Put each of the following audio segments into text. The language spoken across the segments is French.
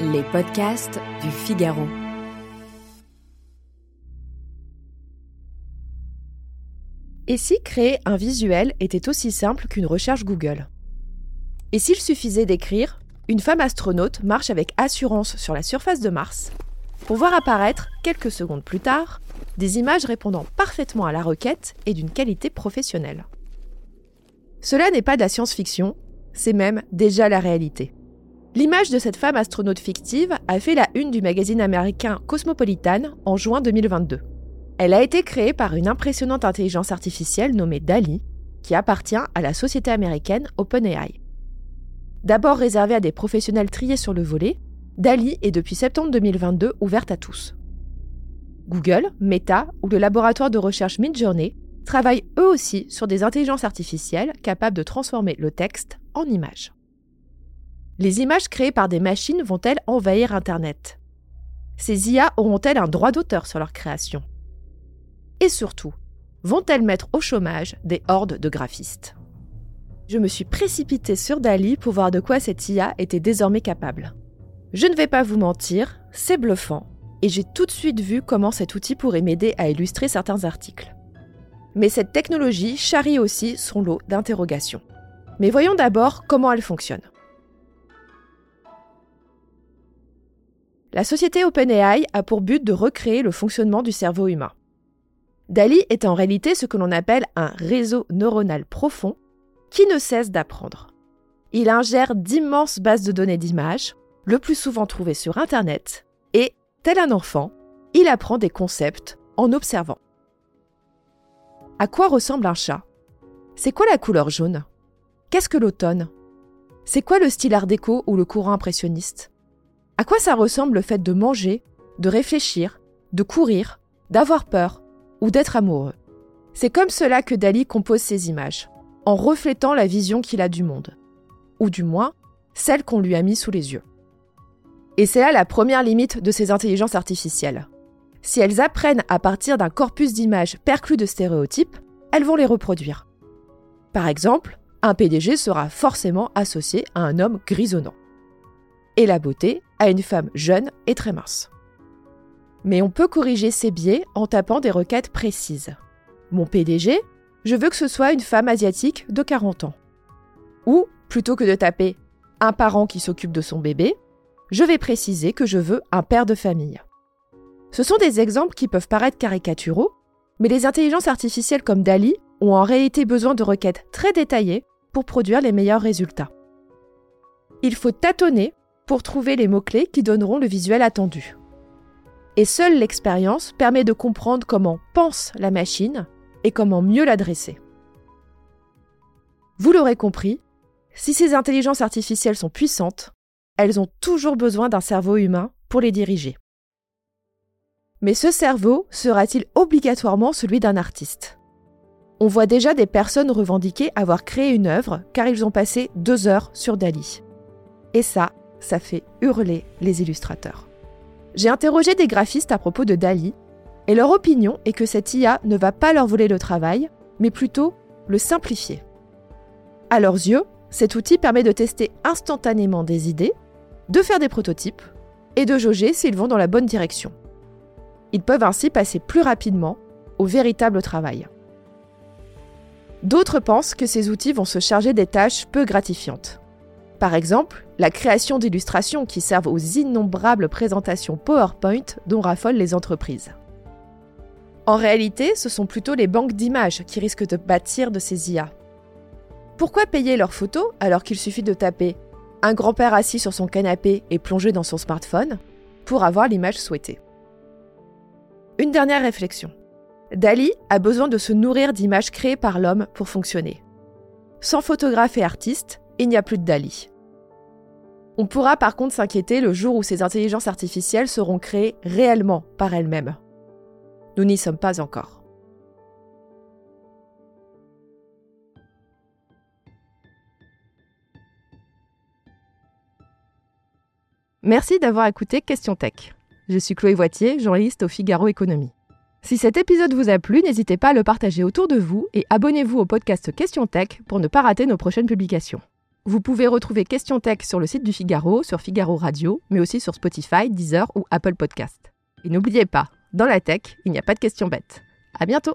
Les podcasts du Figaro. Et si créer un visuel était aussi simple qu'une recherche Google? Et s'il suffisait d'écrire Une femme astronaute marche avec assurance sur la surface de Mars pour voir apparaître, quelques secondes plus tard, des images répondant parfaitement à la requête et d'une qualité professionnelle. Cela n'est pas de la science-fiction, c'est même déjà la réalité. L'image de cette femme astronaute fictive a fait la une du magazine américain Cosmopolitan en juin 2022. Elle a été créée par une impressionnante intelligence artificielle nommée DALI, qui appartient à la société américaine OpenAI. D'abord réservée à des professionnels triés sur le volet, DALI est depuis septembre 2022 ouverte à tous. Google, Meta ou le laboratoire de recherche Midjourney travaillent eux aussi sur des intelligences artificielles capables de transformer le texte en images. Les images créées par des machines vont-elles envahir Internet? Ces IA auront-elles un droit d'auteur sur leur création? Et surtout, vont-elles mettre au chômage des hordes de graphistes? Je me suis précipitée sur Dali pour voir de quoi cette IA était désormais capable. Je ne vais pas vous mentir, c'est bluffant, et j'ai tout de suite vu comment cet outil pourrait m'aider à illustrer certains articles. Mais cette technologie charrie aussi son lot d'interrogations. Mais voyons d'abord comment elle fonctionne. La société OpenAI a pour but de recréer le fonctionnement du cerveau humain. DALI est en réalité ce que l'on appelle un réseau neuronal profond qui ne cesse d'apprendre. Il ingère d'immenses bases de données d'images, le plus souvent trouvées sur Internet, et, tel un enfant, il apprend des concepts en observant. À quoi ressemble un chat? C'est quoi la couleur jaune? Qu'est-ce que l'automne? C'est quoi le style art déco ou le courant impressionniste? À quoi ça ressemble le fait de manger, de réfléchir, de courir, d'avoir peur ou d'être amoureux? C'est comme cela que Dali compose ses images, en reflétant la vision qu'il a du monde, ou du moins celle qu'on lui a mise sous les yeux. Et c'est là la première limite de ces intelligences artificielles. Si elles apprennent à partir d'un corpus d'images perclus de stéréotypes, elles vont les reproduire. Par exemple, un PDG sera forcément associé à un homme grisonnant. Et la beauté à une femme jeune et très mince. Mais on peut corriger ces biais en tapant des requêtes précises. Mon PDG, je veux que ce soit une femme asiatique de 40 ans. Ou, plutôt que de taper un parent qui s'occupe de son bébé, je vais préciser que je veux un père de famille. Ce sont des exemples qui peuvent paraître caricaturaux, mais les intelligences artificielles comme DALI ont en réalité besoin de requêtes très détaillées pour produire les meilleurs résultats. Il faut tâtonner pour trouver les mots-clés qui donneront le visuel attendu. Et seule l'expérience permet de comprendre comment pense la machine et comment mieux l'adresser. Vous l'aurez compris, si ces intelligences artificielles sont puissantes, elles ont toujours besoin d'un cerveau humain pour les diriger. Mais ce cerveau sera-t-il obligatoirement celui d'un artiste? On voit déjà des personnes revendiquer avoir créé une œuvre car ils ont passé deux heures sur Dali. Et ça, ça fait hurler les illustrateurs. J'ai interrogé des graphistes à propos de Dali, et leur opinion est que cette IA ne va pas leur voler le travail, mais plutôt le simplifier. À leurs yeux, cet outil permet de tester instantanément des idées, de faire des prototypes et de jauger s'ils vont dans la bonne direction. Ils peuvent ainsi passer plus rapidement au véritable travail. D'autres pensent que ces outils vont se charger des tâches peu gratifiantes. Par exemple, la création d'illustrations qui servent aux innombrables présentations PowerPoint dont raffolent les entreprises. En réalité, ce sont plutôt les banques d'images qui risquent de bâtir de ces IA. Pourquoi payer leurs photos alors qu'il suffit de taper un grand-père assis sur son canapé et plongé dans son smartphone pour avoir l'image souhaitée? Une dernière réflexion. Dali a besoin de se nourrir d'images créées par l'homme pour fonctionner. Sans photographe et artiste, il n'y a plus de Dali. On pourra par contre s'inquiéter le jour où ces intelligences artificielles seront créées réellement par elles-mêmes. Nous n'y sommes pas encore. Merci d'avoir écouté Question Tech. Je suis Chloé Voitier, journaliste au Figaro Économie. Si cet épisode vous a plu, n'hésitez pas à le partager autour de vous et abonnez-vous au podcast Question Tech pour ne pas rater nos prochaines publications. Vous pouvez retrouver Question Tech sur le site du Figaro, sur Figaro Radio, mais aussi sur Spotify, Deezer ou Apple Podcast. Et n'oubliez pas, dans la tech, il n'y a pas de questions bêtes. À bientôt!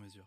mesure.